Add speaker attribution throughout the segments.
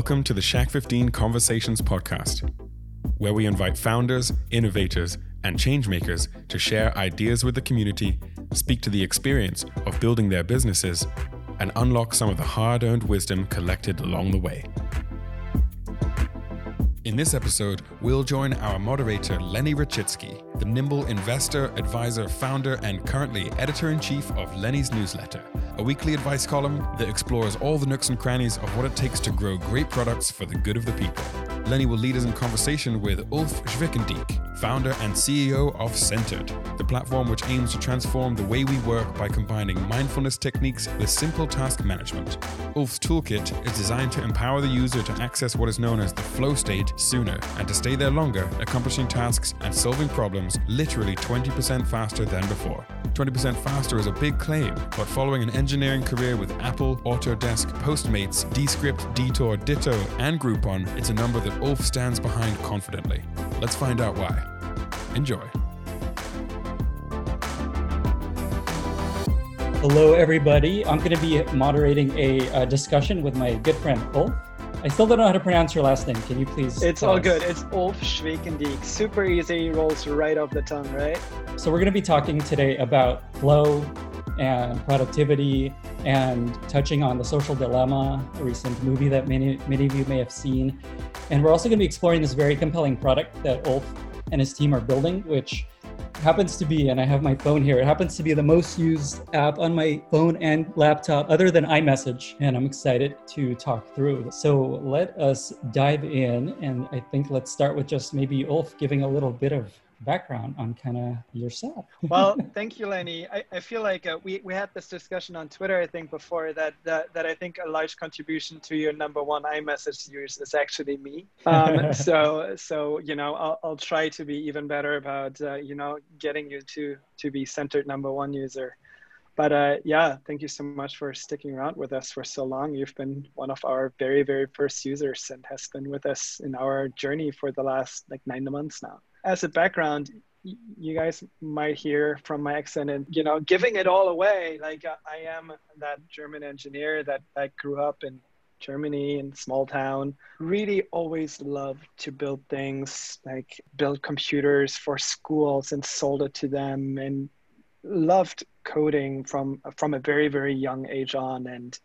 Speaker 1: Welcome to the Shack 15 Conversations podcast, where we invite founders, innovators, and changemakers to share ideas with the community, speak to the experience of building their businesses, and unlock some of the hard earned wisdom collected along the way. In this episode, we'll join our moderator Lenny Rachitsky, the nimble investor, advisor, founder, and currently editor in chief of Lenny's newsletter, a weekly advice column that explores all the nooks and crannies of what it takes to grow great products for the good of the people. Lenny will lead us in conversation with Ulf Schwekendiek, founder and CEO of Centered, the platform which aims to transform the way we work by combining mindfulness techniques with simple task management. Ulf's toolkit is designed to empower the user to access what is known as the flow state sooner and to stay there longer, accomplishing tasks and solving problems literally 20% faster than before. 20% faster is a big claim, but following an engineering career with Apple, Autodesk, Postmates, Descript, Detour, Ditto, and Groupon, it's a number that Ulf stands behind confidently. Let's find out why. Enjoy.
Speaker 2: Hello, everybody. I'm going to be moderating a, discussion with my good friend Ulf. I still don't know how to pronounce your last name. Can you please?
Speaker 3: It's all us? good. It's Ulf Schwekendiek. Super easy, rolls right off the tongue, right?
Speaker 2: So we're going to be talking today about flow and productivity and touching on the social dilemma, a recent movie that many many of you may have seen. And we're also going to be exploring this very compelling product that Ulf and his team are building, which happens to be, and I have my phone here, it happens to be the most used app on my phone and laptop other than iMessage. And I'm excited to talk through. So let us dive in. And I think let's start with just maybe Ulf giving a little bit of background on kind of yourself.
Speaker 3: well, thank you, Lenny. I, I feel like uh, we, we had this discussion on Twitter, I think, before that, that, that I think a large contribution to your number one iMessage use is actually me. Um, so, so, you know, I'll, I'll try to be even better about, uh, you know, getting you to, to be centered number one user. But uh, yeah, thank you so much for sticking around with us for so long. You've been one of our very, very first users and has been with us in our journey for the last like nine months now as a background, you guys might hear from my accent and you know giving it all away. Like uh, i am that german engineer that that grew up in germany in small town. Really always loved to build things like build computers for schools and sold it to them and loved coding from from a very very young age on and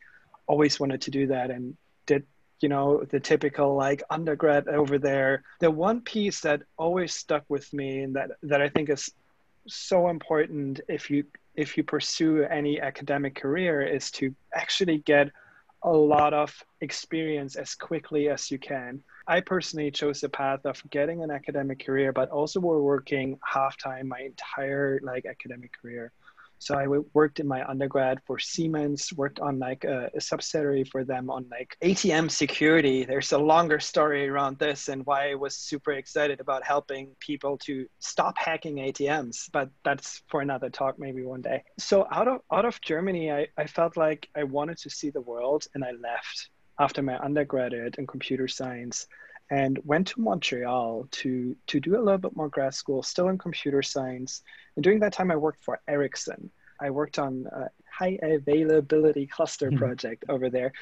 Speaker 3: always wanted to do that and did you know the typical like undergrad over there. The one piece that always stuck with me and that that i think is so important if you if you pursue any academic career is to actually get a lot of experience as quickly as you can. I personally chose the path of getting an academic career but also were working half time my entire like academic career so I worked in my undergrad for Siemens, worked on like a, a, subsidiary for them on like ATM security. There's a longer story around this and why I was super excited about helping people to stop hacking ATMs, but that's for another talk maybe one day. So out of out of Germany, I, I felt like I wanted to see the world and I left after my undergraduate in computer science and went to Montreal to to do a little bit more grad school, still in computer science. And during that time, I worked for Ericsson. I worked on a high availability cluster mm-hmm. project over there.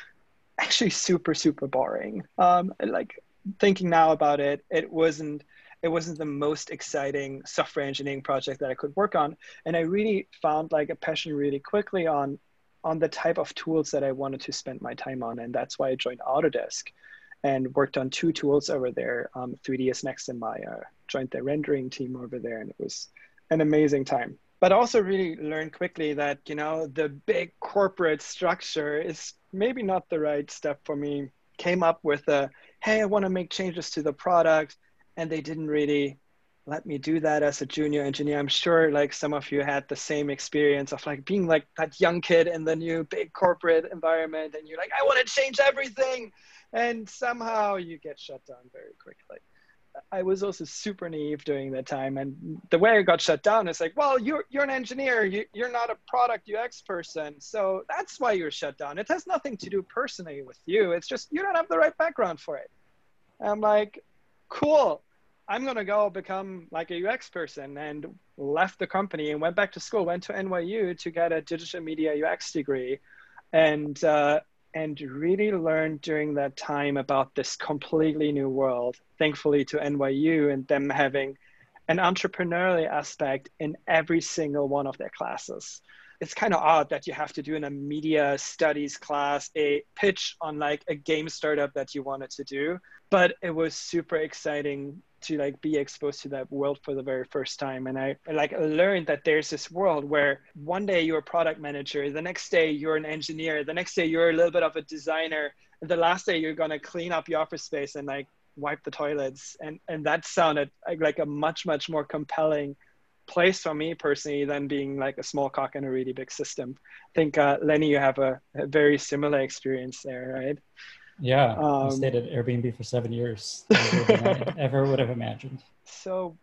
Speaker 3: Actually, super super boring. Um, like thinking now about it, it wasn't it wasn't the most exciting software engineering project that I could work on. And I really found like a passion really quickly on on the type of tools that I wanted to spend my time on, and that's why I joined Autodesk and worked on two tools over there, um, 3ds Max and Maya. Joined the rendering team over there, and it was an amazing time. But also really learned quickly that you know the big corporate structure is maybe not the right step for me. Came up with a hey, I want to make changes to the product, and they didn't really let me do that as a junior engineer. I'm sure like some of you had the same experience of like being like that young kid in the new big corporate environment and you're like, I want to change everything and somehow you get shut down very quickly. I was also super naive during that time, and the way I got shut down is like, well, you're you're an engineer, you, you're not a product UX person, so that's why you're shut down. It has nothing to do personally with you. It's just you don't have the right background for it. I'm like, cool. I'm gonna go become like a UX person, and left the company and went back to school. Went to NYU to get a digital media UX degree, and uh, and really learned during that time about this completely new world. Thankfully to NYU and them having an entrepreneurial aspect in every single one of their classes. It's kind of odd that you have to do in a media studies class a pitch on like a game startup that you wanted to do, but it was super exciting to like be exposed to that world for the very first time. And I, like learned that there's this world where one day you're a product manager the next day you're an engineer the next day you're a little bit of a designer and the last day you're going to clean up your office space and like wipe the toilets. And and that sounded like a much much more compelling place for me personally than being like a small cock in a really big system. I think uh, lenny you have a, a very similar experience there right
Speaker 2: yeah um, I stayed at airbnb for seven years ever, ever would have imagined
Speaker 3: so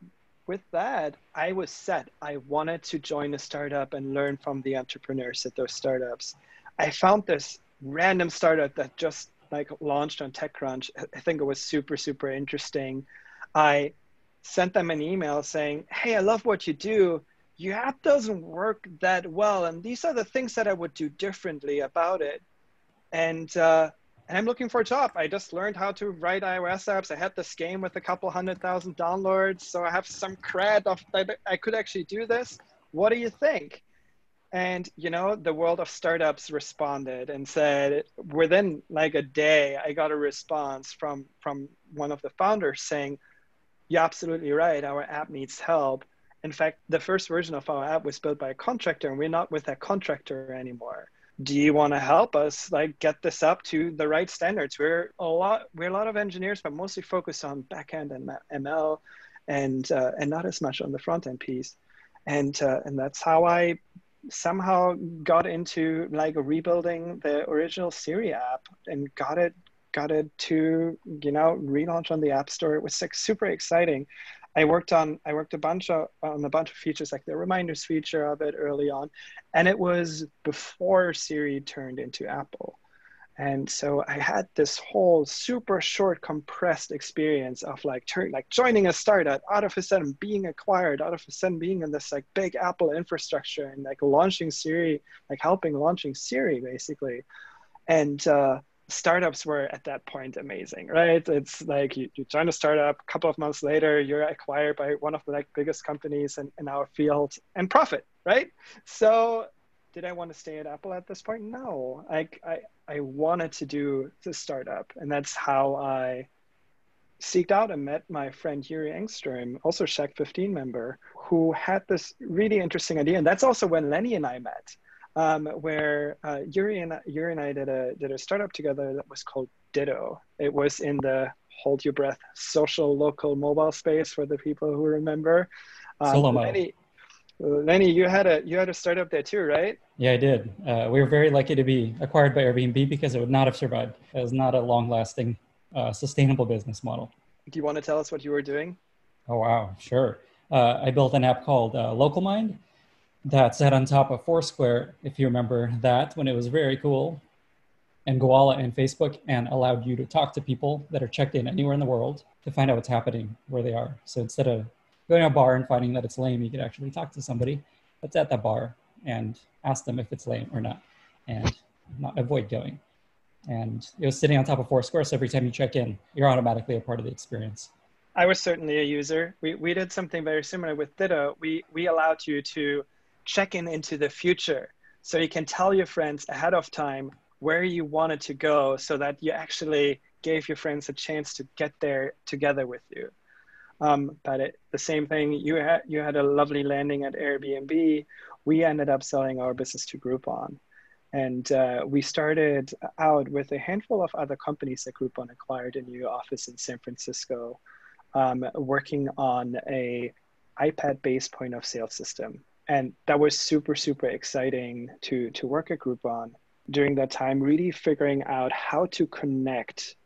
Speaker 3: with that i was set i wanted to join a startup and learn from the entrepreneurs at those startups i found this random startup that just like launched on TechCrunch. I think it was super, super interesting. I sent them an email saying, Hey, I love what you do. Your app doesn't work that well. And these are the things that I would do differently about it. And, uh, and I'm looking for a job. I just learned how to write iOS apps. I had this game with a couple hundred thousand downloads. So I have some cred of that I could actually do this. What do you think? and you know the world of startups responded and said within like a day i got a response from from one of the founders saying you're absolutely right our app needs help in fact the first version of our app was built by a contractor and we're not with that contractor anymore do you want to help us like get this up to the right standards we're a lot we're a lot of engineers but mostly focused on backend and ml and uh, and not as much on the front end piece and uh, and that's how i somehow got into like rebuilding the original Siri app and got it got it to you know relaunch on the App Store. It was like super exciting. I worked on I worked a bunch of on a bunch of features like the reminders feature of it early on, and it was before Siri turned into Apple. And so I had this whole super short, compressed experience of like turn, like joining a startup, out of a sudden being acquired, out of a sudden being in this like big Apple infrastructure and like launching Siri, like helping launching Siri basically. And uh, startups were at that point amazing, right? It's like you, you join a startup, a couple of months later, you're acquired by one of the like biggest companies in, in our field and profit, right? So did I want to stay at Apple at this point? No, I, I, I wanted to do the startup. And that's how I seeked out and met my friend Yuri Engstrom, also Shack 15 member, who had this really interesting idea. And that's also when Lenny and I met, um, where uh, Yuri, and, Yuri and I did a, did a startup together that was called Ditto. It was in the hold your breath social local mobile space for the people who remember. Um, Lenny, Lenny, you had a you had a startup there too, right?
Speaker 2: Yeah, I did. Uh, we were very lucky to be acquired by Airbnb because it would not have survived. It was not a long-lasting, uh, sustainable business model.
Speaker 3: Do you want to tell us what you were doing?
Speaker 2: Oh wow, sure. Uh, I built an app called uh, Local Mind that sat on top of Foursquare, if you remember that, when it was very cool, and Gowalla and Facebook, and allowed you to talk to people that are checked in anywhere in the world to find out what's happening where they are. So instead of going to a bar and finding that it's lame, you could actually talk to somebody that's at that bar and ask them if it's lame or not, and not avoid going. And it was sitting on top of Foursquare, so every time you check in, you're automatically a part of the experience.
Speaker 3: I was certainly a user. We, we did something very similar with Ditto. We, we allowed you to check in into the future. So you can tell your friends ahead of time where you wanted to go so that you actually gave your friends a chance to get there together with you. Um, but it, the same thing, you had you had a lovely landing at Airbnb. We ended up selling our business to Groupon, and uh, we started out with a handful of other companies that Groupon acquired a new office in San Francisco, um, working on a iPad-based point of sale system, and that was super super exciting to to work at Groupon during that time. Really figuring out how to connect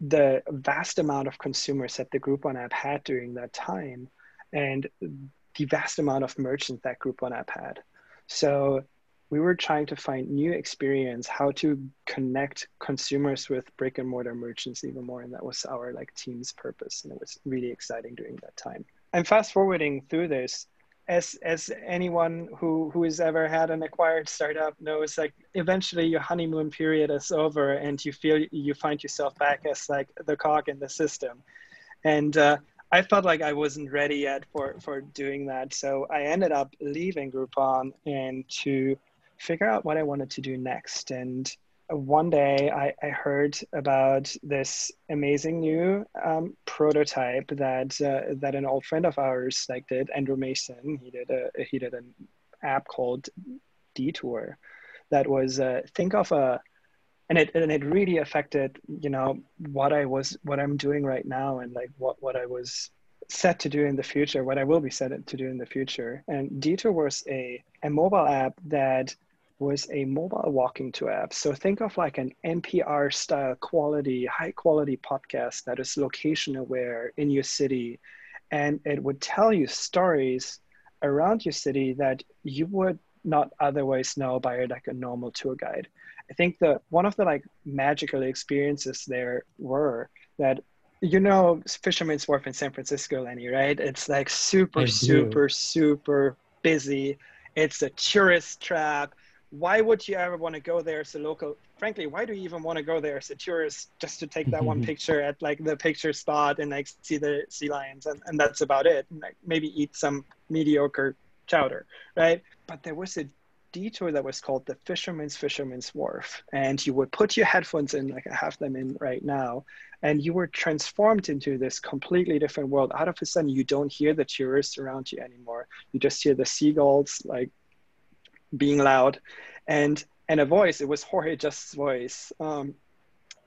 Speaker 3: the vast amount of consumers that the Groupon app had during that time and the vast amount of merchants that Groupon app had. So we were trying to find new experience, how to connect consumers with brick and mortar merchants even more. And that was our like team's purpose. And it was really exciting during that time. And fast forwarding through this, as as anyone who who has ever had an acquired startup knows like eventually your honeymoon period is over and you feel you find yourself back as like the cog in the system. And uh, i felt like i wasn't ready yet for for doing that. So i ended up leaving groupon and to figure out what i wanted to do next. And one day I, I heard about this amazing new um, prototype that uh, that an old friend of ours like did Andrew Mason. He did a he did an app called Detour that was uh, think of a and it and it really affected you know what I was what I'm doing right now and like what what I was set to do in the future what I will be set to do in the future. And Detour was a a mobile app that was a mobile walking to app. So think of like an NPR style quality, high quality podcast that is location aware in your city. And it would tell you stories around your city that you would not otherwise know by like a normal tour guide. I think the one of the like magical experiences there were that you know Fisherman's Wharf in San Francisco, Lenny, right? It's like super, super, super busy. It's a tourist trap why would you ever want to go there as a local frankly why do you even want to go there as a tourist just to take that one picture at like the picture spot and like see the sea lions and, and that's about it. And, like maybe eat some mediocre chowder right? But there was a detour that was called the fisherman's fisherman's wharf and you would put your headphones in like i have them in right now and you were transformed into this completely different world. Out of a sudden you don't hear the tourists around you anymore. You just hear the seagulls like being loud. And and a voice it was jorge just's voice um,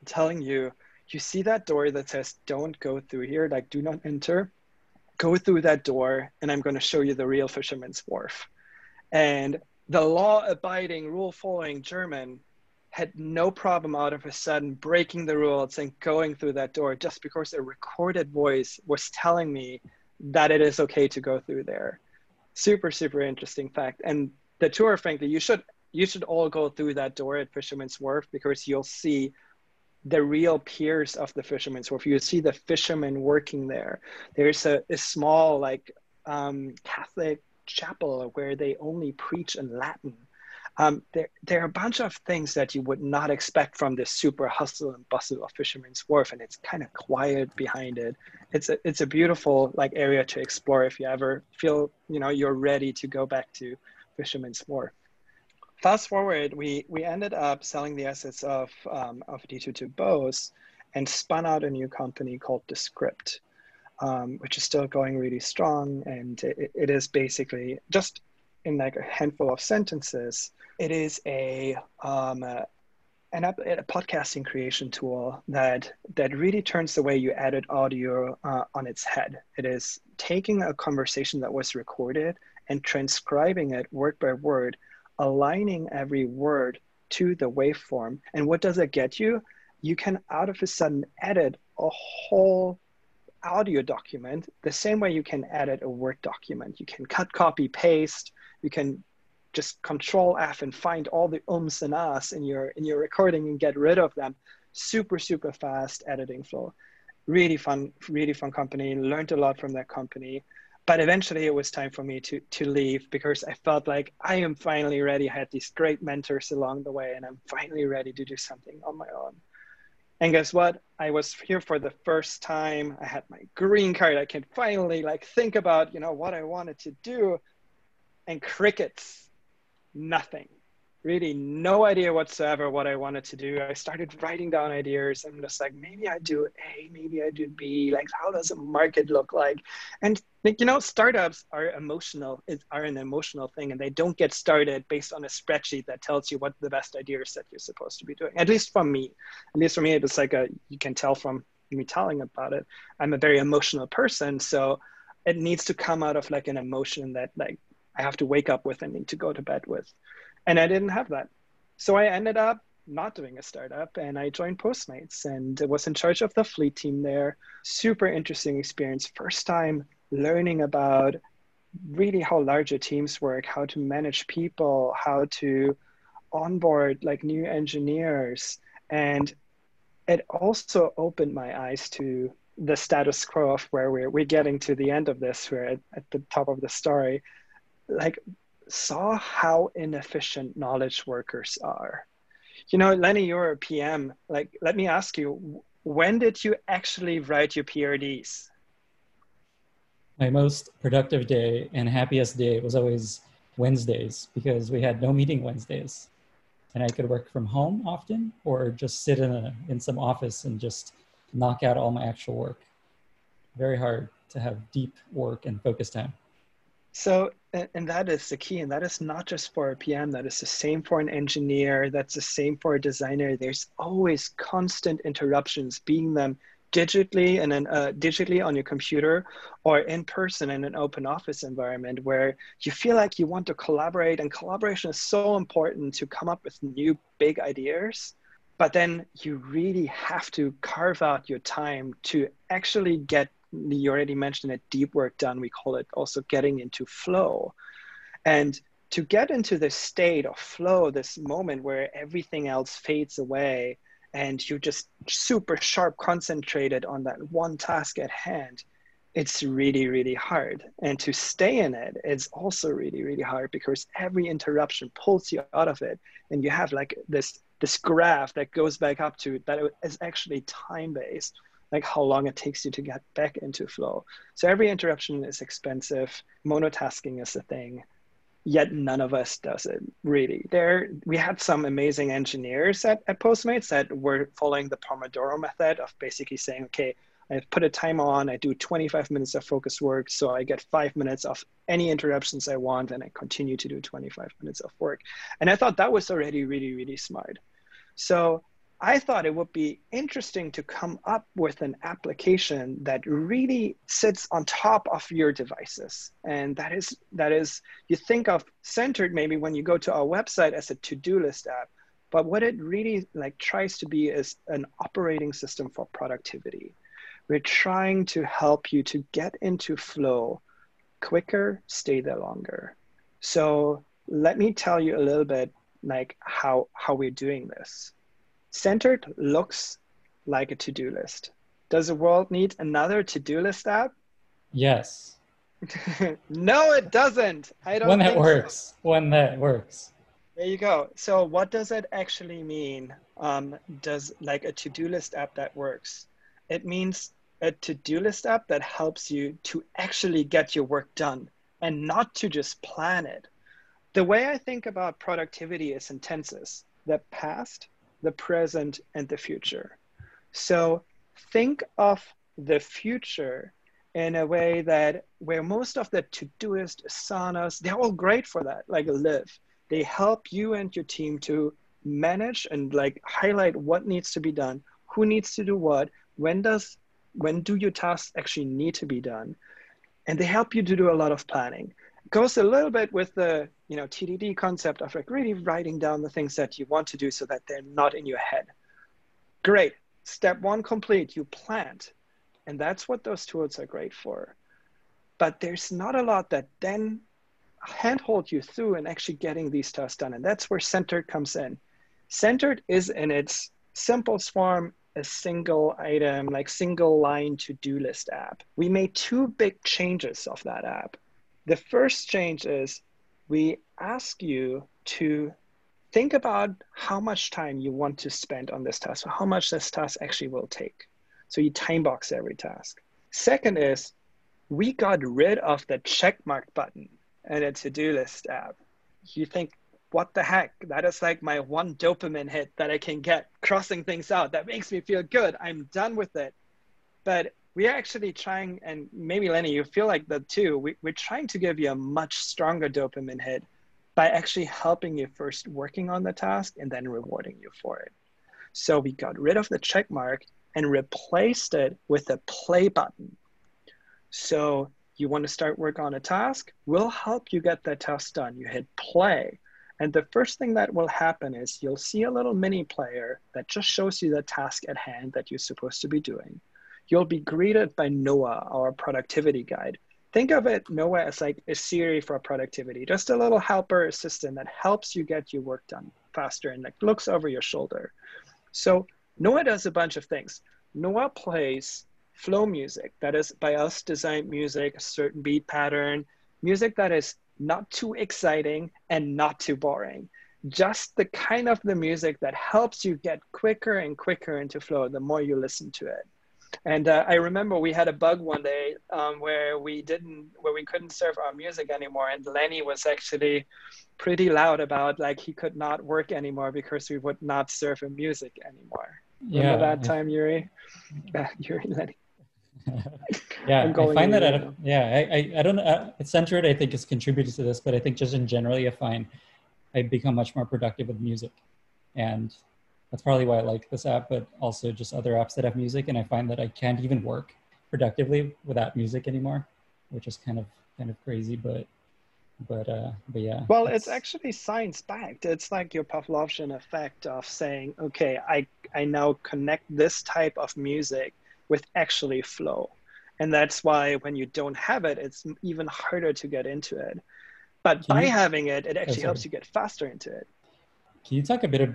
Speaker 3: telling you you see that door that says don't go through here like do not enter. Go through that door and i'm going to show you the real fisherman's wharf and the law abiding rule following german had no problem out of a sudden breaking the rules and going through that door just because a recorded voice was telling me that it is okay to go through there. Super super interesting fact. And the tour, frankly, you should you should all go through that door at Fisherman's Wharf because you'll see the real piers of the Fisherman's Wharf. You see the fishermen working there. There's a, a small like um, Catholic chapel where they only preach in Latin. Um, there, there are a bunch of things that you would not expect from this super hustle and bustle of Fisherman's Wharf, and it's kind of quiet behind it. It's a, it's a beautiful like area to explore if you ever feel you know you're ready to go back to Fisherman's Wharf. Fast forward, we, we ended up selling the assets of, um, of Detour to Bose and spun out a new company called Descript, um, which is still going really strong. And it, it is basically just in like a handful of sentences, it is a, um, a an a podcasting creation tool that that really turns the way you edit audio uh, on its head. It is taking a conversation that was recorded and transcribing it word by word, aligning every word to the waveform. And what does it get you? You can out of a sudden edit a whole audio document the same way you can edit a Word document. You can cut, copy, paste. You can just control F and find all the ums and ahs in your in your recording and get rid of them. Super, super fast editing flow. Really fun, really fun company. Learned a lot from that company but eventually it was time for me to to leave because I felt like I am finally ready. I had these great mentors along the way, and I'm finally ready to do something on my own. And guess what? I was here for the first time. I had my green card. I can finally like think about you know what I wanted to do, and crickets, nothing really no idea whatsoever what I wanted to do. I started writing down ideas. I'm just like, maybe I do A, maybe I do B. Like, how does a market look like? And like, you know, startups are emotional, are an emotional thing, and they don't get started based on a spreadsheet that tells you what the best ideas that you're supposed to be doing. At least from me, at least for me, it was like a you can tell from me telling about it. I'm a very emotional person, so it needs to come out of like an emotion that like I have to wake up with and need to go to bed with. And I didn't have that. So I ended up not doing a startup and I joined Postmates and was in charge of the fleet team there. Super interesting experience. First time learning about really how larger teams work, how to manage people, how to onboard like new engineers. And it also opened my eyes to the status quo of where we're, we're getting to the end of this. We're at, at the top of the story like saw how inefficient knowledge workers are. You know, Lenny, you're a PM. Like, let me ask you, when did you actually write your PRDs?
Speaker 2: My most productive day and happiest day was always Wednesdays because we had no meeting Wednesdays. And I could work from home often or just sit in, a, in some office and just knock out all my actual work. Very hard to have deep work and focus time.
Speaker 3: So, and that is the key. And that is not just for a PM, that is the same for an engineer, that's the same for a designer. There's always constant interruptions, being them digitally and then uh, digitally on your computer or in person in an open office environment where you feel like you want to collaborate and collaboration is so important to come up with new big ideas but then you really have to carve out your time to actually get you already mentioned that deep work done we call it also getting into flow. And to get into this state of flow this moment where everything else fades away and you're just super sharp concentrated on that one task at hand it's really really hard. And to stay in it, it is also really really hard because every interruption pulls you out of it. And you have like this this graph that goes back up to that is actually time based like how long it takes you to get back into flow. So every interruption is expensive. Monotasking is a thing, yet none of us does it really. There, we had some amazing engineers at, at Postmates that were following the Pomodoro method of basically saying, okay, I put a time on, I do 25 minutes of focus work, so I get five minutes of any interruptions I want, and I continue to do 25 minutes of work. And I thought that was already really, really smart. So I thought it would be interesting to come up with an application that really sits on top of your devices. And that is, that is, you think of centered maybe when you go to our website as a to-do list app, but what it really like tries to be is an operating system for productivity. We're trying to help you to get into flow quicker, stay there longer. So let me tell you a little bit like how, how we're doing this. Centered looks like a to-do list. Does the world need another to-do list app?
Speaker 2: Yes.
Speaker 3: no, it doesn't. I don't.
Speaker 2: One that works. So. One that works.
Speaker 3: There you go. So, what does it actually mean? Um, does like a to-do list app that works? It means a to-do list app that helps you to actually get your work done and not to just plan it. The way I think about productivity is in tenses: the past, the present, and the future. So think of the future in a way that where most of the Todoist, Asanas, they're all great for that, like Live. They help you and your team to manage and like highlight what needs to be done, who needs to do what, when does when do your tasks actually need to be done, and they help you to do a lot of planning goes a little bit with the you know TDD concept of like really writing down the things that you want to do so that they're not in your head. Great. Step one complete. You plant, and that's what those tools are great for. But there's not a lot that then handhold you through and actually getting these tasks done, and that's where Centered comes in. Centered is in its simplest form a single item, like single line to do list app. We made two big changes of that app. The first change is we ask you to think about how much time you want to spend on this task, how much this task actually will take. So you time box every task. Second is we got rid of the check mark button in a to-do list app. You think, what the heck? That is like my one dopamine hit that I can get crossing things out. That makes me feel good. I'm done with it. But we're actually trying, and maybe Lenny, you feel like that too. We, we're trying to give you a much stronger dopamine hit by actually helping you first working on the task and then rewarding you for it. So we got rid of the check mark and replaced it with a play button. So you want to start work on a task, we'll help you get that task done. You hit play. And the first thing that will happen is you'll see a little mini player that just shows you the task at hand that you're supposed to be doing you'll be greeted by Noah, our productivity guide. Think of it, Noah, as like a Siri for productivity, just a little helper assistant that helps you get your work done faster and like looks over your shoulder. So Noah does a bunch of things. Noah plays flow music, that is by us designed music, a certain beat pattern, music that is not too exciting, and not too boring. Just the kind of the music that helps you get quicker and quicker into flow the more you listen to it. And uh, I remember we had a bug one day um, where we didn't, where we couldn't serve our music anymore, and Lenny was actually pretty loud about like he could not work anymore because we would not serve him music anymore. Remember yeah, that time, Yuri? Uh, Yuri, Lenny.
Speaker 2: yeah, I find that don't, yeah, I, I, I don't know. Uh, centered, I think, has contributed to this, but I think just in generally, I find I become much more productive with music, and that's probably why I like this app. But also just other apps that have music, and I find that I can't even work productively without music anymore, which is kind of kind of crazy, but but uh but yeah
Speaker 3: well it's, it's actually science backed it's like your pavlovian effect of saying okay i i now connect this type of music with actually flow. And that's why when you don't have it, it's even harder to get into it. But Can by you, having it, it actually oh, helps you get faster into it.
Speaker 2: Can you talk a bit,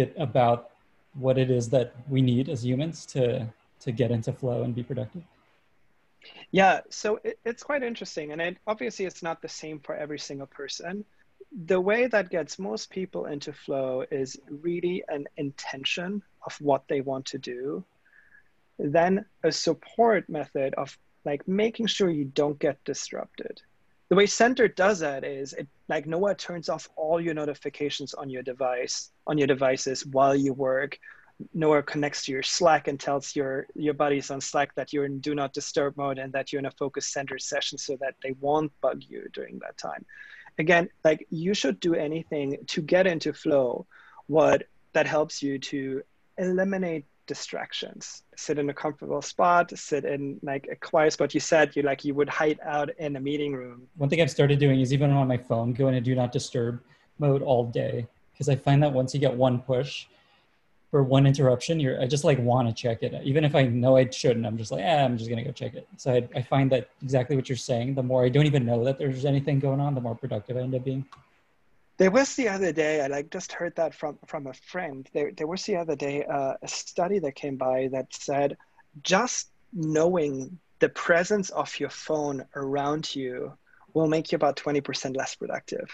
Speaker 2: bit about what it is that we need as humans to, to get into flow and be productive?
Speaker 3: Yeah, so it, it's quite interesting. And it, obviously, it's not the same for every single person. The way that gets most people into flow is really an intention of what they want to do then a support method of like making sure you don't get disrupted. The way Center does that is it like Noah turns off all your notifications on your device, on your devices while you work. Noah connects to your Slack and tells your your buddies on Slack that you're in do not disturb mode and that you're in a focus center session so that they won't bug you during that time. Again, like you should do anything to get into flow what that helps you to eliminate distractions. Sit in a comfortable spot sit in like a quiet spot. You said you like you would hide out in a meeting room.
Speaker 2: One thing i've started doing is even on my phone go into do not disturb mode all day because i find that once you get one push or one interruption you're i just like want to check it. Even if i know i shouldn't i'm just like eh, i'm just gonna go check it. So I, I find that exactly what you're saying. The more i don't even know that there's anything going on the more productive i end up being
Speaker 3: there was the other day, I like just heard that from from a friend. There there was the other day uh, a study that came by that said just knowing the presence of your phone around you will make you about 20% less productive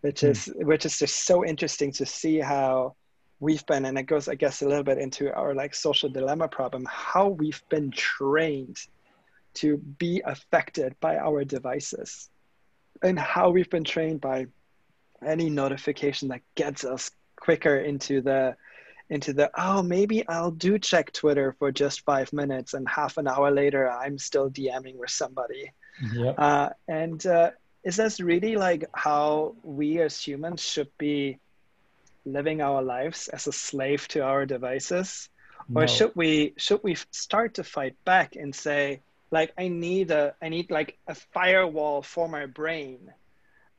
Speaker 3: which mm. is which is just so interesting to see how we've been and it goes i guess a little bit into our like social dilemma problem how we've been trained to be affected by our devices and how we've been trained by any notification that gets us quicker into the into the oh maybe I'll do check Twitter for just five minutes and half an hour later I'm still DMing with somebody. Yep. Uh, and uh, is this really like how we as humans should be living our lives as a slave to our devices? No. Or should we should we start to fight back and say like I need a I need like a firewall for my brain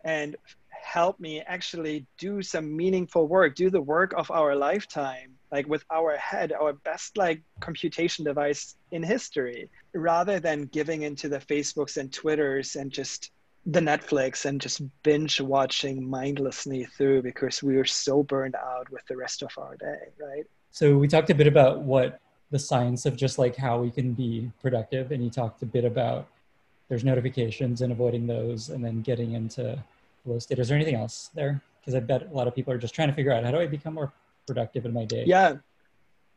Speaker 3: and help me actually do some meaningful work, do the work of our lifetime, like with our head, our best like computation device in history, rather than giving into the Facebooks and Twitters and just the Netflix and just binge watching mindlessly through because we are so burned out with the rest of our day, right?
Speaker 2: So we talked a bit about what the science of just like how we can be productive and you talked a bit about there's notifications and avoiding those and then getting into flow state. Is there anything else there? Because I bet a lot of people are just trying to figure out how do I become more productive in my day.
Speaker 3: Yeah.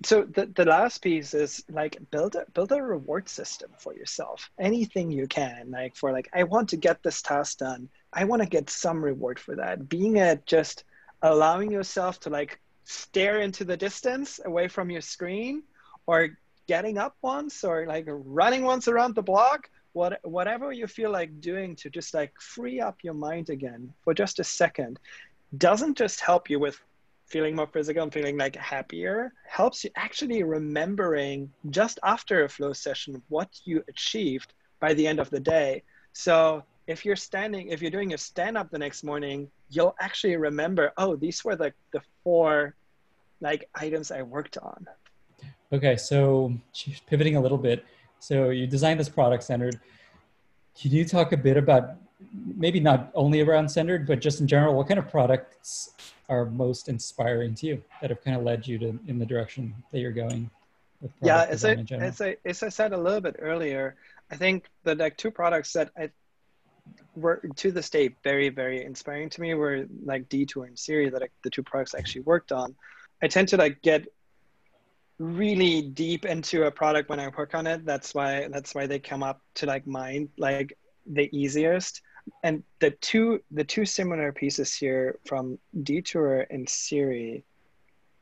Speaker 3: So the, the last piece is like build a build a reward system for yourself. Anything you can, like for like I want to get this task done. I want to get some reward for that. Being at just allowing yourself to like stare into the distance away from your screen or getting up once or like running once around the block what, whatever you feel like doing to just like free up your mind again for just a second doesn't just help you with feeling more physical and feeling like happier. Helps you actually remembering just after a flow session what you achieved by the end of the day. So if you're standing if you're doing a stand up the next morning you'll actually remember oh these were the, the four like items i worked on.
Speaker 2: Okay so pivoting a little bit so you designed this product centered. Can you talk a bit about maybe not only around centered, but just in general, what kind of products are most inspiring to you that have kind of led you to in the direction that you're going?
Speaker 3: yeah, as I, as I as I said a little bit earlier, I think the like two products that I were to this day very very inspiring to me were like detour and siri that I, the two products I actually worked on i tend to like get really deep into a product when i work on it that's why that's why they come up to like mine like the easiest and the two the two similar pieces here from detour and siri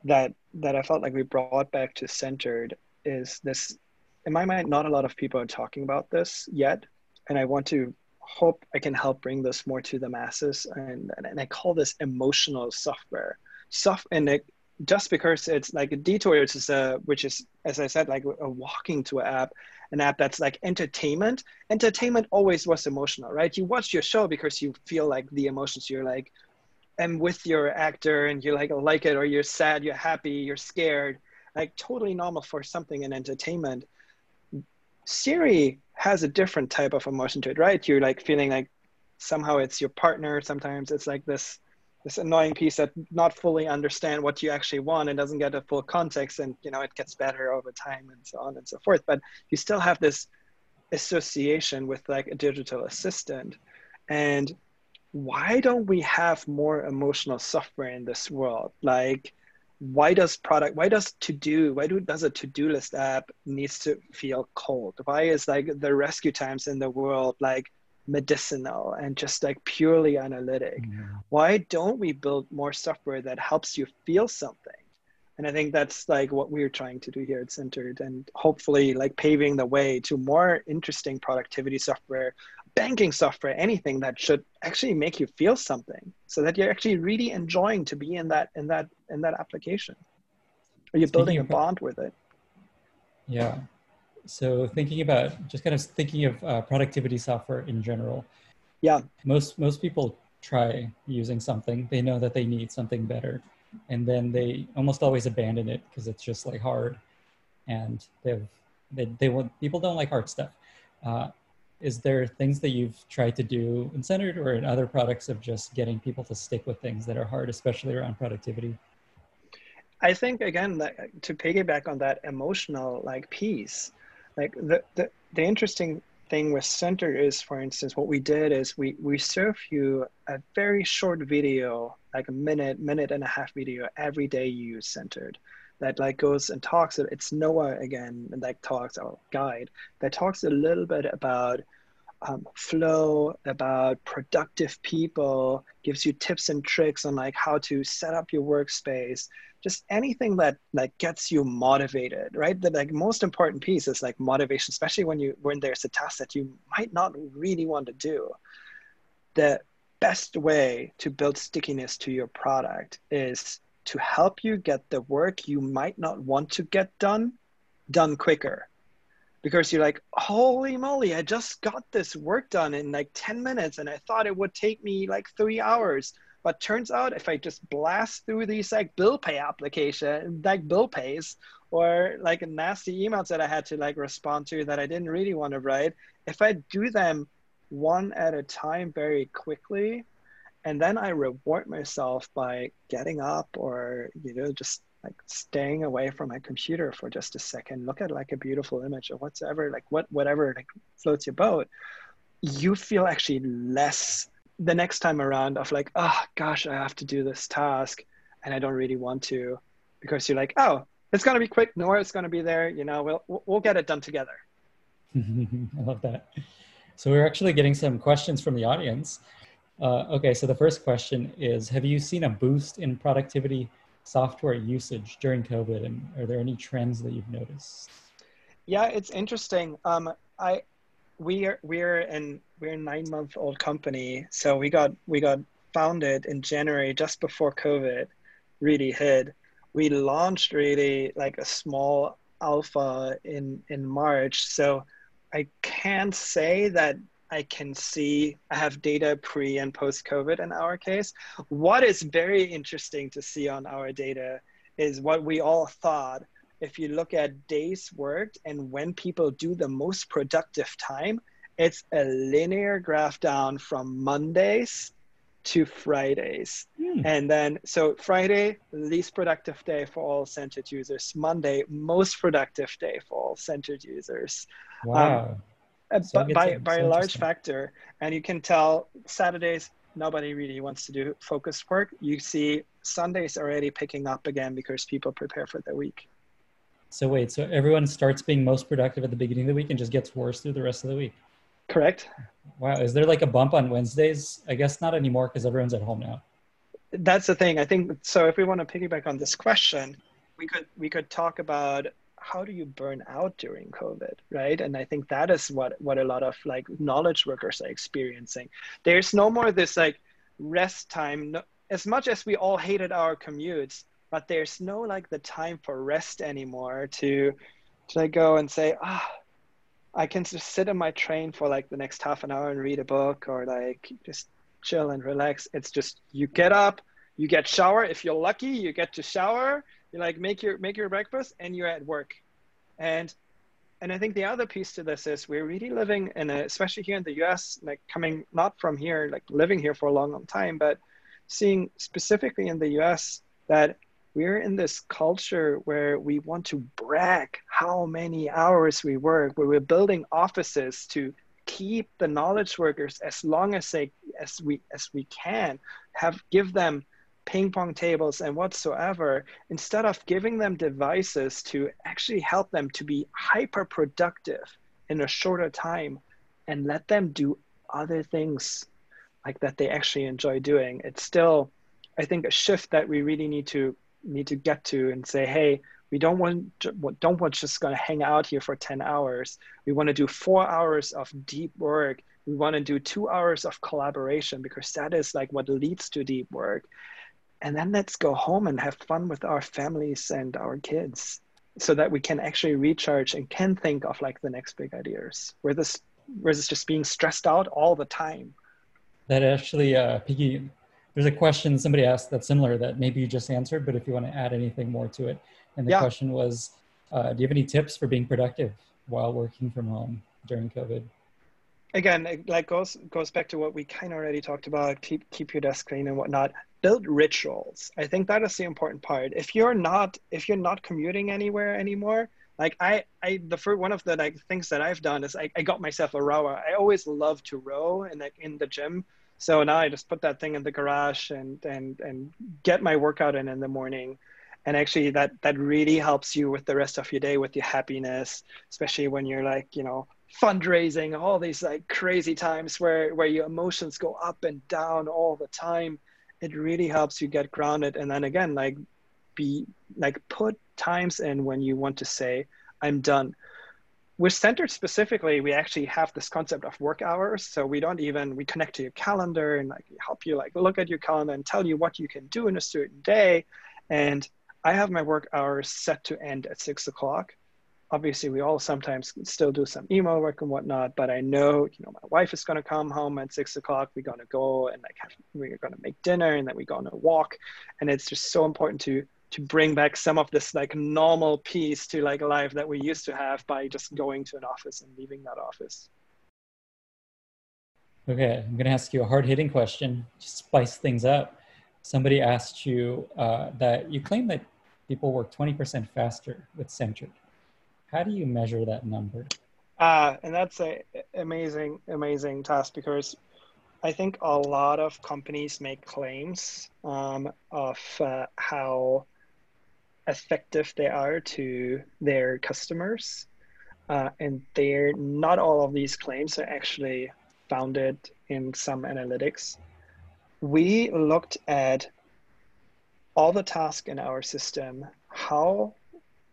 Speaker 3: that that i felt like we brought back to centered is this in my mind not a lot of people are talking about this yet and i want to hope I can help bring this more to the masses. And, and I call this emotional software. Soft and it, just because it's like a detour, which is a, which is, as I said, like a walking to an app, an app that's like entertainment. Entertainment always was emotional, right? You watch your show because you feel like the emotions. You're like, and with your actor, and you like like it, or you're sad, you're happy, you're scared. Like totally normal for something in entertainment. Siri has a different type of emotion to it, right? You're like feeling like somehow it's your partner. Sometimes it's like this this annoying piece that not fully understand what you actually want and doesn't get a full context and you know it gets better over time and so on and so forth. But you still have this association with like a digital assistant. And why don't we have more emotional software in this world? Like why does product why does to do why do does a to do list app needs to feel cold? Why is like the RescueTimes in the world like medicinal and just like purely analytic yeah. why don't we build more software that helps you feel something and i think that's like what we're trying to do here at centered and hopefully like paving the way to more interesting productivity software banking software, anything that should actually make you feel something so that you're actually really enjoying to be in that in that in that application. Are you building a bond with it?
Speaker 2: Yeah. So thinking about just kind of thinking of uh, productivity software in general.
Speaker 3: Yeah.
Speaker 2: Most most people try using something. They know that they need something better, and then they almost always abandon it because it's just like hard, and they've they they want people don't like hard stuff. Uh, is there things that you've tried to do in Centered or in other products of just getting people to stick with things that are hard, especially around productivity?
Speaker 3: I think again that to piggyback on that emotional like piece, like the, the the interesting thing with Center is, for instance, what we did is we we serve you a very short video, like a minute, minute and a half video every day you use Centered that like goes and talks it's noah again and like talks our guide that talks a little bit about um, flow about productive people gives you tips and tricks on like how to set up your workspace just anything that like gets you motivated right? The like most important piece is like motivation especially when you when there's a task that you might not really want to do. The best way to build stickiness to your product is to help you get the work you might not want to get done done quicker. Because you're like holy moly i just got this work done in like 10 minutes and i thought it would take me like three hours but turns out if i just blast through these like bill pay application like bill pays or like nasty emails that i had to like respond to that i didn't really want to write if i do them one at a time very quickly and then I reward myself by getting up or you know just like staying away from my computer for just a second, look at like a beautiful image or whatever, like what whatever like floats your boat. You feel actually less the next time around of like, oh gosh, I have to do this task and I don't really want to, because you're like, oh, it's gonna be quick. Nora's gonna be there. You know, we'll we'll get it done together.
Speaker 2: I love that. So we're actually getting some questions from the audience. Uh, okay, so the first question is, have you seen a boost in productivity software usage during COVID and are there any trends that you've noticed?
Speaker 3: Yeah, it's interesting. Um, I, we are, we're in, we're a nine month old company. So we got, we got founded in January, just before COVID really hit. We launched really like a small alpha in, in March. So I can't say that I can see I have data pre and post COVID in our case. What is very interesting to see on our data is what we all thought. If you look at days worked and when people do the most productive time, it's a linear graph down from Mondays to Fridays. Hmm. And then, so Friday, least productive day for all centered users. Monday, most productive day for all centered users.
Speaker 2: Wow. Um,
Speaker 3: uh, by by a large factor, and you can tell Saturdays nobody really wants to do focused work. You see Sundays already picking up again because people prepare for the week.
Speaker 2: So wait, so everyone starts being most productive at the beginning of the week and just gets worse through the rest of the week.
Speaker 3: Correct.
Speaker 2: Wow, is there like a bump on Wednesdays? I guess not anymore because everyone's at home now.
Speaker 3: That's the thing. I think so. If we want to piggyback on this question, we could we could talk about how do you burn out during covid right and i think that is what what a lot of like knowledge workers are experiencing there's no more this like rest time no, as much as we all hated our commutes but there's no like the time for rest anymore to to like go and say ah i can just sit in my train for like the next half an hour and read a book or like just chill and relax. It's just you get up you get shower. If you're lucky you get to shower. You like make your make your breakfast and you're at work. And and i think the other piece to this is we're really living in a especially here in the us like coming not from here like living here for a long long time but seeing specifically in the us that we're in this culture where we want to brag how many hours we work where we're building offices to keep the knowledge workers as long as they as we as we can have give them ping pong tables and whatsoever, instead of giving them devices to actually help them to be hyper productive in a shorter time and let them do other things like that they actually enjoy doing. It's still, I think, a shift that we really need to need to get to and say, hey, we don't want don't want just gonna hang out here for 10 hours. We want to do four hours of deep work. We want to do two hours of collaboration because that is like what leads to deep work and then let's go home and have fun with our families and our kids so that we can actually recharge and can think of like the next big ideas where this versus just being stressed out all the time
Speaker 2: that actually uh piggy there's a question somebody asked that's similar that maybe you just answered but if you want to add anything more to it. And the yeah. question was uh, do you have any tips for being productive while working from home during covid?
Speaker 3: Again it like goes goes back to what we kind of already talked about keep keep your desk clean and whatnot. Build rituals. I think that is the important part. If you're not if you're not commuting anywhere anymore like i i the first one of the like things that i've done is I, I got myself a rower. I always love to row in like in the gym so now i just put that thing in the garage and and and get my workout in in the morning and actually that that really helps you with the rest of your day with your happiness especially when you're like you know fundraising, all these like crazy times where where your emotions go up and down all the time. It really helps you get grounded, and then again, like be like put times in when you want to say, "I'm done." With centered specifically, we actually have this concept of work hours. So we don't even we connect to your calendar and like help you like look at your calendar and tell you what you can do in a certain day. And I have my work hours set to end at six o'clock obviously we all sometimes still do some email work and whatnot but i know you know my wife is going to come home at six o'clock we're going to go and like have, we're going to make dinner and then we're going to walk and it's just so important to to bring back some of this like normal piece to like life that we used to have by just going to an office and leaving that office.
Speaker 2: Okay i'm going to ask you a hard-hitting question. To spice things up. Somebody asked you uh, that you claim that people work 20% faster with centered how do you measure that number?
Speaker 3: Uh, and that's a amazing, amazing task because I think a lot of companies make claims um, of uh, how effective they are to their customers, uh, and they're not all of these claims are actually founded in some analytics. We looked at all the tasks in our system, how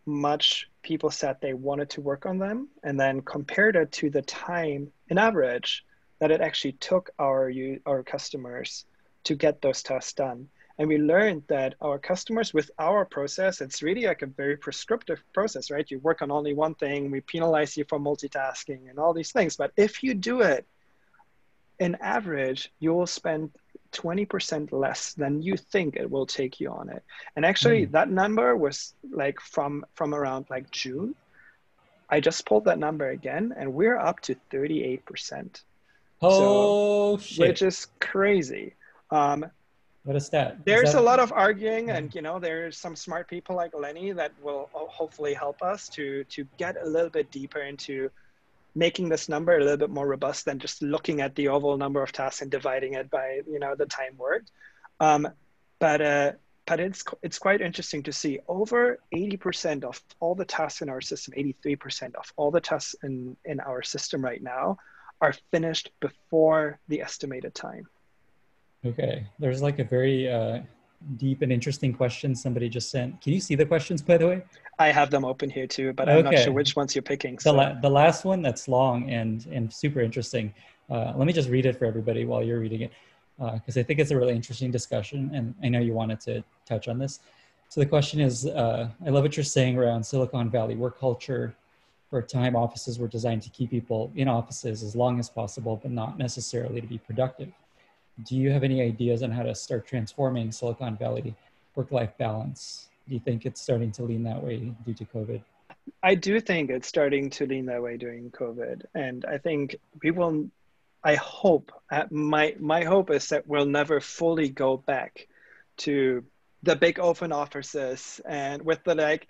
Speaker 3: much people said they wanted to work on them and then compared it to the time in average that it actually took our our customers to get those tasks done and we learned that our customers with our process it's really like a very prescriptive process right you work on only one thing we penalize you for multitasking and all these things but if you do it in average you will spend 20% less than you think it will take you on it. And actually mm. that number was like from from around like June. I just pulled that number again and we're up to 38%.
Speaker 2: Oh so, shit.
Speaker 3: Which is crazy. Um,
Speaker 2: what is that?
Speaker 3: There's
Speaker 2: is that...
Speaker 3: a lot of arguing, and you know, there's some smart people like Lenny that will hopefully help us to to get a little bit deeper into making this number a little bit more robust than just looking at the overall number of tasks and dividing it by you know the time worked. Um, but uh, but it's it's quite interesting to see over 80% of all the tasks in our system 83% of all the tasks in in our system right now are finished before the estimated time
Speaker 2: okay there's like a very uh, deep and interesting question somebody just sent can you see the questions by the way
Speaker 3: i have them open here too but i'm okay. not sure which ones you're picking
Speaker 2: so. the, la- the last one that's long and and super interesting uh, let me just read it for everybody while you're reading it because uh, I think it's a really interesting discussion, and I know you wanted to touch on this. So the question is, uh, I love what you're saying around Silicon Valley work culture. For a time, offices were designed to keep people in offices as long as possible, but not necessarily to be productive. Do you have any ideas on how to start transforming Silicon Valley work-life balance? Do you think it's starting to lean that way due to COVID?
Speaker 3: I do think it's starting to lean that way during COVID, and I think people I hope uh, my my hope is that we'll never fully go back to the big open offices and with the like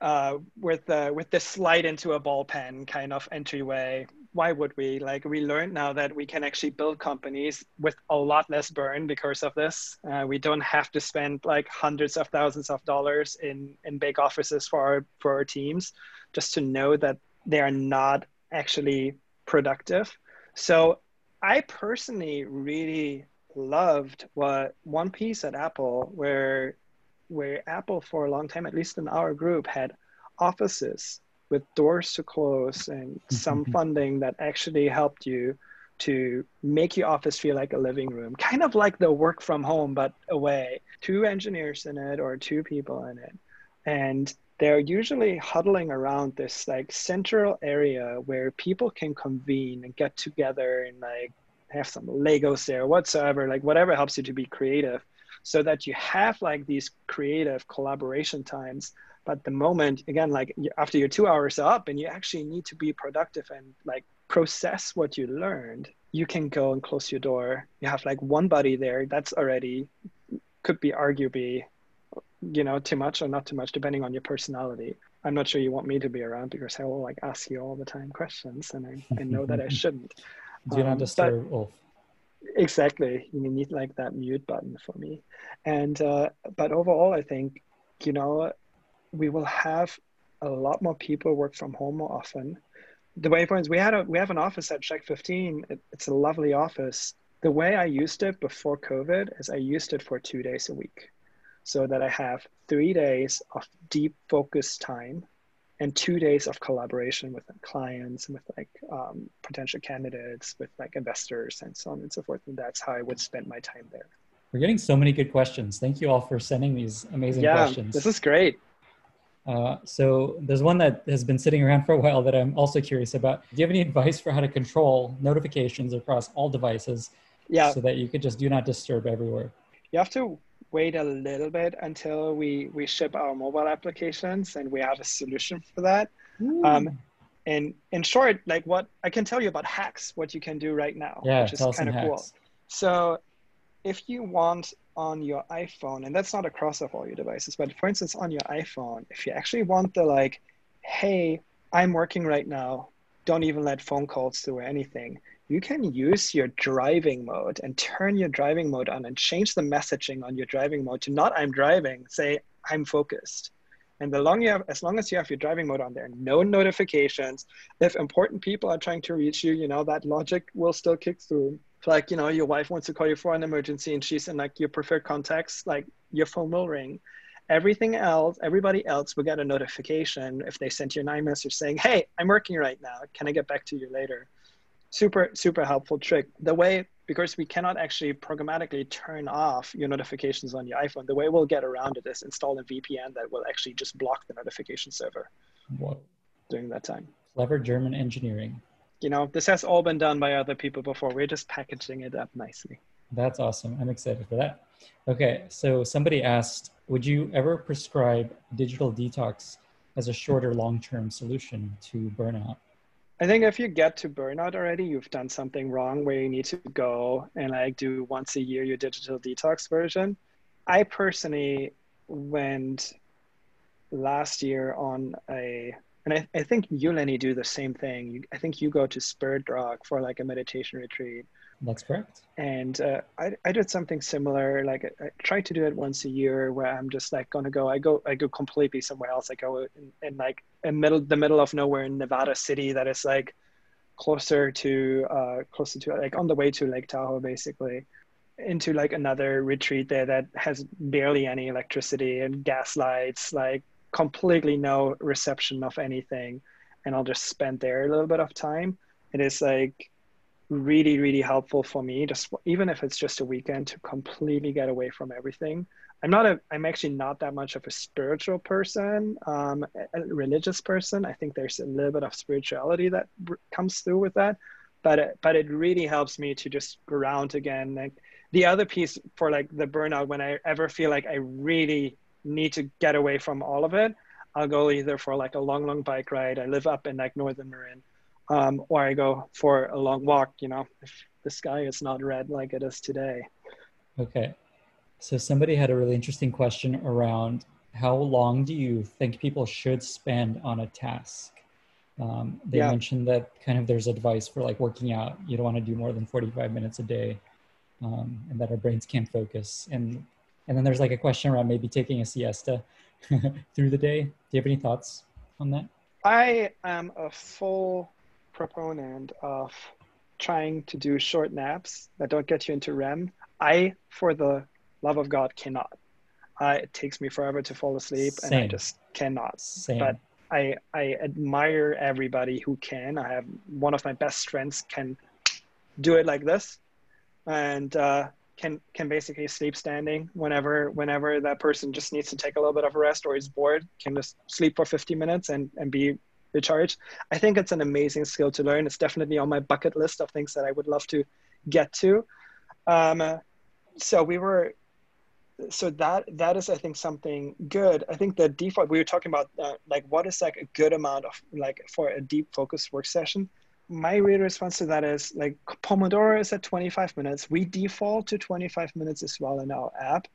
Speaker 3: uh, with the with the slide into a ball pen kind of entryway. Why would we? Like we learned now that we can actually build companies with a lot less burn because of this. Uh, we don't have to spend like hundreds of thousands of dollars in in big offices for our for our teams, just to know that they are not actually productive. So I personally really loved what one piece at Apple where where Apple for a long time, at least in our group, had offices with doors to close and mm-hmm. some funding that actually helped you to make your office feel like a living room, kind of like the work from home, but away. Two engineers in it or two people in it. And they're usually huddling around this like central area where people can convene and get together and like have some legos there whatsoever like whatever helps you to be creative so that you have like these creative collaboration times but the moment again like after your two hours are up and you actually need to be productive and like process what you learned you can go and close your door. You have like one buddy there that's already could be arguably you know too much or not too much depending on your personality. I'm not sure you want me to be around because i will like ask you all the time questions and i, I know that i shouldn't.
Speaker 2: Do you um, disturb Ulf.
Speaker 3: exactly. You need like that mute button for me. And uh, but overall i think you know we will have a lot more people work from home more often the way points we had a we have an office at Shack 15 it, it's a lovely office the way i used it before covid is i used it for two days a week so that I have three days of deep focus time and two days of collaboration with clients and with like um, potential candidates, with like investors and so on and so forth. And that's how I would spend my time there.
Speaker 2: We're getting so many good questions. Thank you all for sending these amazing
Speaker 3: yeah,
Speaker 2: questions.
Speaker 3: This is great.
Speaker 2: Uh, so there's one that has been sitting around for a while that I'm also curious about. Do you have any advice for how to control notifications across all devices
Speaker 3: yeah.
Speaker 2: so that you could just do not disturb everywhere?
Speaker 3: You have to wait a little bit until we, we ship our mobile applications and we have a solution for that. Um, and in short, like what I can tell you about hacks, what you can do right now,
Speaker 2: yeah,
Speaker 3: which is kind of cool. So if you want on your iPhone, and that's not across of all your devices, but for instance, on your iPhone, if you actually want the like, hey, I'm working right now, don't even let phone calls do anything you can use your driving mode and turn your driving mode on and change the messaging on your driving mode to not I'm driving, say I'm focused. And the long you have, as long as you have your driving mode on there, no notifications. If important people are trying to reach you, you know that logic will still kick through. Like you know, your wife wants to call you for an emergency, and she's in like your preferred contacts, like your phone will ring. Everything else, everybody else will get a notification if they sent you an iMessage saying, "Hey, I'm working right now. Can I get back to you later?" super super helpful trick the way because we cannot actually programmatically turn off your notifications on your iphone the way we'll get around it is install a vpn that will actually just block the notification server
Speaker 2: what?
Speaker 3: during that time
Speaker 2: clever german engineering
Speaker 3: you know this has all been done by other people before. We're just packaging it up nicely.
Speaker 2: That's awesome. I'm excited for that. Okay so somebody asked would you ever prescribe digital detox as a shorter long-term solution to burnout?
Speaker 3: I think if you get to burnout already, you've done something wrong where you need to go and like do once a year your digital detox version. I personally went last year on a and I, I think you, Lenny, do the same thing. You, I think you go to Spirit Rock for like a meditation retreat.
Speaker 2: That's correct.
Speaker 3: And uh, I, I did something similar. Like I, I try to do it once a year, where I'm just like gonna go. I go I go completely somewhere else. I go in, in like in middle the middle of nowhere in Nevada City that is like closer to uh closer to like on the way to Lake Tahoe basically into like another retreat there that has barely any electricity and gas lights like completely no reception of anything and I'll just spend there a little bit of time. It is like really, really helpful for me, just even if it's just a weekend to completely get away from everything. I'm not a, I'm actually not that much of a spiritual person, um, a religious person. I think there's a little bit of spirituality that comes through with that, but, it, but it really helps me to just ground again. Like the other piece for like the burnout, when I ever feel like I really need to get away from all of it, I'll go either for like a long, long bike ride. I live up in like Northern Marin, um, or I go for a long walk, you know, if the sky is not red like it is today.
Speaker 2: Okay. So somebody had a really interesting question around how long do you think people should spend on a task? Um, they yeah. mentioned that kind of there's advice for like working out. You don't want to do more than 45 minutes a day um, and that our brains can't focus. And and then there's like a question around maybe taking a siesta through the day. Do you have any thoughts on that?
Speaker 3: I am a full proponent of trying to do short naps that don't get you into REM. I, for the love of God, cannot. Uh, it takes me forever to fall asleep, Same. and I just cannot.
Speaker 2: Same.
Speaker 3: But I I admire everybody who can. I have one of my best friends can do it like this, and uh, can can basically sleep standing whenever whenever that person just needs to take a little bit of a rest or is bored can just sleep for 50 minutes and and be recharged. I think it's an amazing skill to learn. It's definitely on my bucket list of things that i would love to get to. Um, so we were so that that is i think something good. I think the default we were talking about uh, like what is like a good amount of like for a deep focus work session my real response to that is like Pomodoro is at 25 minutes. We default to 25 minutes as well in our app,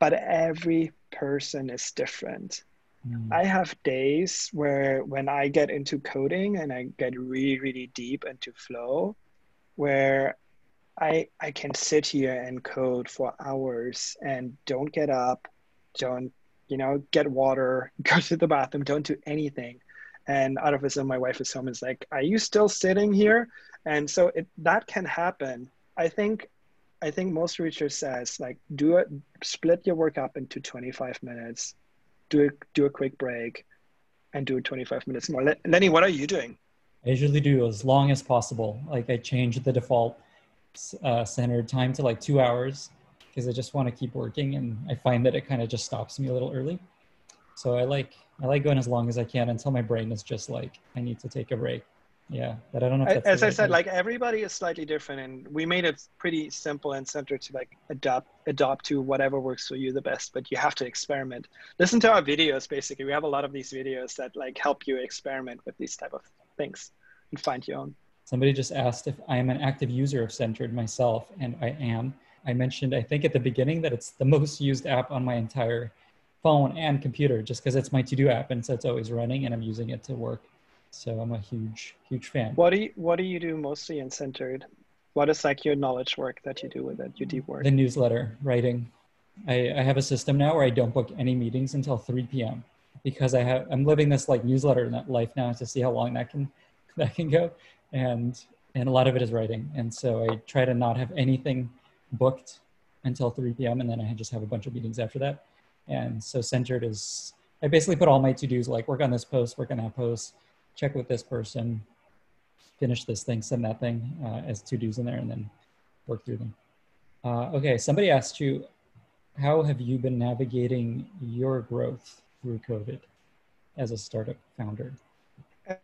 Speaker 3: but every person is different. Mm. I have days where when I get into coding and I get really, really deep into flow, where I I can sit here and code for hours and don't get up, don't you know get water, go to the bathroom, don't do anything and out of visit my wife is home is like are you still sitting here? And so it, that can happen. I think i think most research says like do it split your work up into 25 minutes do it do a quick break and do 25 minutes more. Lenny what are you doing?
Speaker 2: I usually do as long as possible. Like i change the default uh, centered time to like two hours because i just want to keep working and i find that it kind of just stops me a little early so i like I like going as long as I can until my brain is just like, I need to take a break. Yeah, but I don't know.
Speaker 3: as I right said, like everybody is slightly different, and we made it pretty simple and centered to like adopt adopt to whatever works for you the best. But you have to experiment. Listen to our videos. Basically, we have a lot of these videos that like help you experiment with these type of things and find your own.
Speaker 2: Somebody just asked if I am an active user of Centered myself, and I am. I mentioned, I think at the beginning, that it's the most used app on my entire phone and computer just because it's my to-do app and so it's always running and I'm using it to work. So I'm a huge, huge fan.
Speaker 3: What do you what do you do mostly in centered? What is like your knowledge work that you do with it, your deep work?
Speaker 2: The newsletter writing. I, I have a system now where I don't book any meetings until 3 p.m. because I have I'm living this like newsletter life now to see how long that can that can go. And and a lot of it is writing. And so I try to not have anything booked until 3 p.m. and then I just have a bunch of meetings after that and so centered is, I basically put all my to-dos like work on this post, work on that post, check with this person, finish this thing, send that thing uh, as to-dos in there and then work through them. Uh, okay, somebody asked you, how have you been navigating your growth through COVID as a startup founder?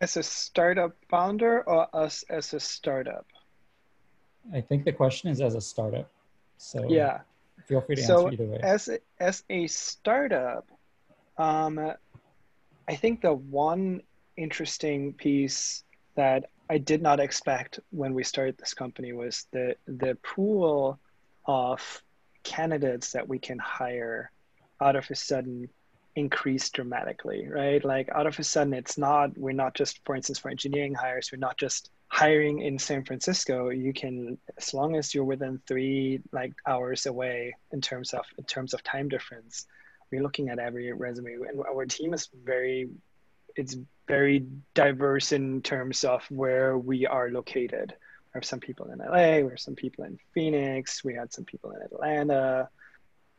Speaker 3: As a startup founder or us as a startup?
Speaker 2: I think the question is as a startup. So
Speaker 3: yeah,
Speaker 2: Feel free to
Speaker 3: so
Speaker 2: answer either way.
Speaker 3: As a, as a startup, um, I think the one interesting piece that I did not expect when we started this company was the the pool of candidates that we can hire out of a sudden increased dramatically, right? Like out of a sudden, it's not, we're not just, for instance, for engineering hires, we're not just hiring in San Francisco. You can, as long as you're within three like hours away in terms of in terms of time difference, we're looking at every resume, and our team is very, it's very diverse in terms of where we are located. We have some people in LA, we have some people in Phoenix, we had some people in Atlanta.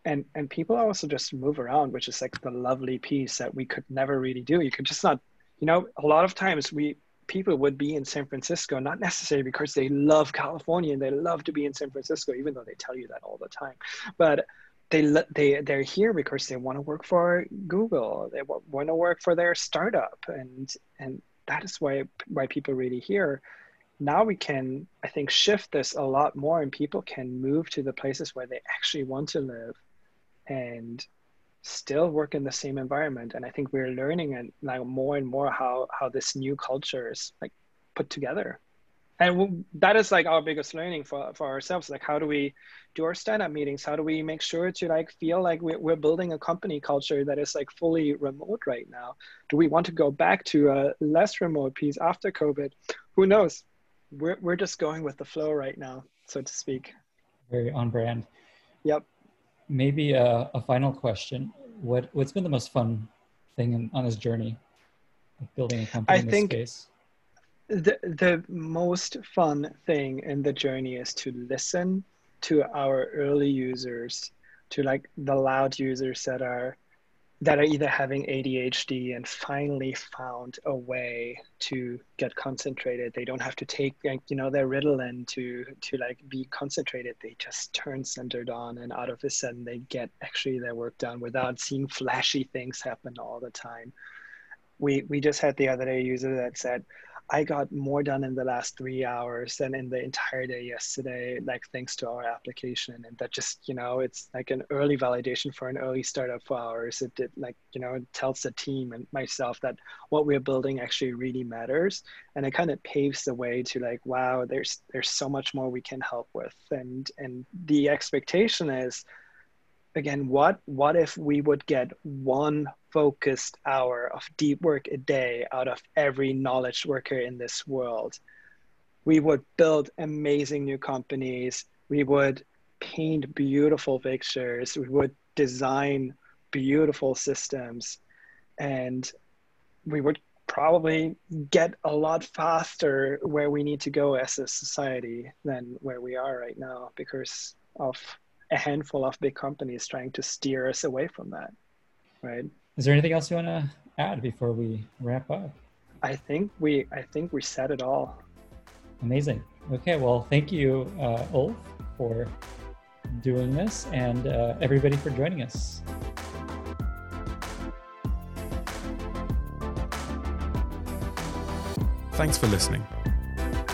Speaker 3: And and people also just move around, which is like the lovely piece that we could never really do. You could just not, you know, a lot of times we people would be in San Francisco, not necessarily because they love California and they love to be in San Francisco, even though they tell you that all the time. But they they they're here because they want to work for Google. They want to work for their startup, and and that is why why people really here. Now we can, I think, shift this a lot more, and people can move to the places where they actually want to live, and still work in the same environment. And I think we're learning and like more and more how how this new culture is like put together. And that is like our biggest learning for, for ourselves. Like how do we do our stand-up meetings? How do we make sure to like feel like we're, we're building a company culture that is like fully remote right now? Do we want to go back to a less remote piece after covid? Who knows? We're, we're just going with the flow right now so to speak.
Speaker 2: Very on brand.
Speaker 3: Yep
Speaker 2: maybe a, a final question. What what's been the most fun thing in, on this journey building a company I in this think, space?
Speaker 3: the the most fun thing in the journey is to listen to our early users to like the loud users that are that are either having ADHD and finally found a way to get concentrated. They don't have to take like, you know their Ritalin to to like be concentrated. They just turn centered on and out of a sudden they get actually their work done without seeing flashy things happen all the time. We we just had the other day a user that said, I got more done in the last three hours than in the entire day yesterday, like thanks to our application. And that just, you know, it's like an early validation for an early startup for ours. It did like, you know, it tells the team and myself that what we're building actually really matters. And it kind of paves the way to like, wow, there's there's so much more we can help with. And and the expectation is again, what what if we would get one focused hour of deep work a day out of every knowledge worker in this world? We would build amazing new companies. We would paint beautiful pictures. We would design beautiful systems. And we would probably get a lot faster where we need to go as a society than where we are right now because of a handful of big companies trying to steer us away from that right?
Speaker 2: Is there anything else you want to add before we wrap up?
Speaker 3: I think we i think we said it all.
Speaker 2: Amazing. Okay well thank you uh, ulf for doing this and uh, everybody for joining us.
Speaker 1: Thanks for listening.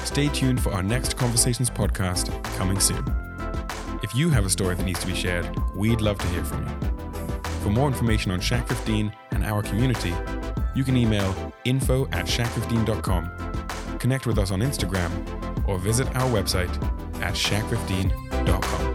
Speaker 1: Stay tuned for our next conversations podcast coming soon if you have a story that needs to be shared, we'd love to hear from you. For more information on Shack 15 and our community, you can email info at shack15.com, connect with us on Instagram, or visit our website at shack15.com.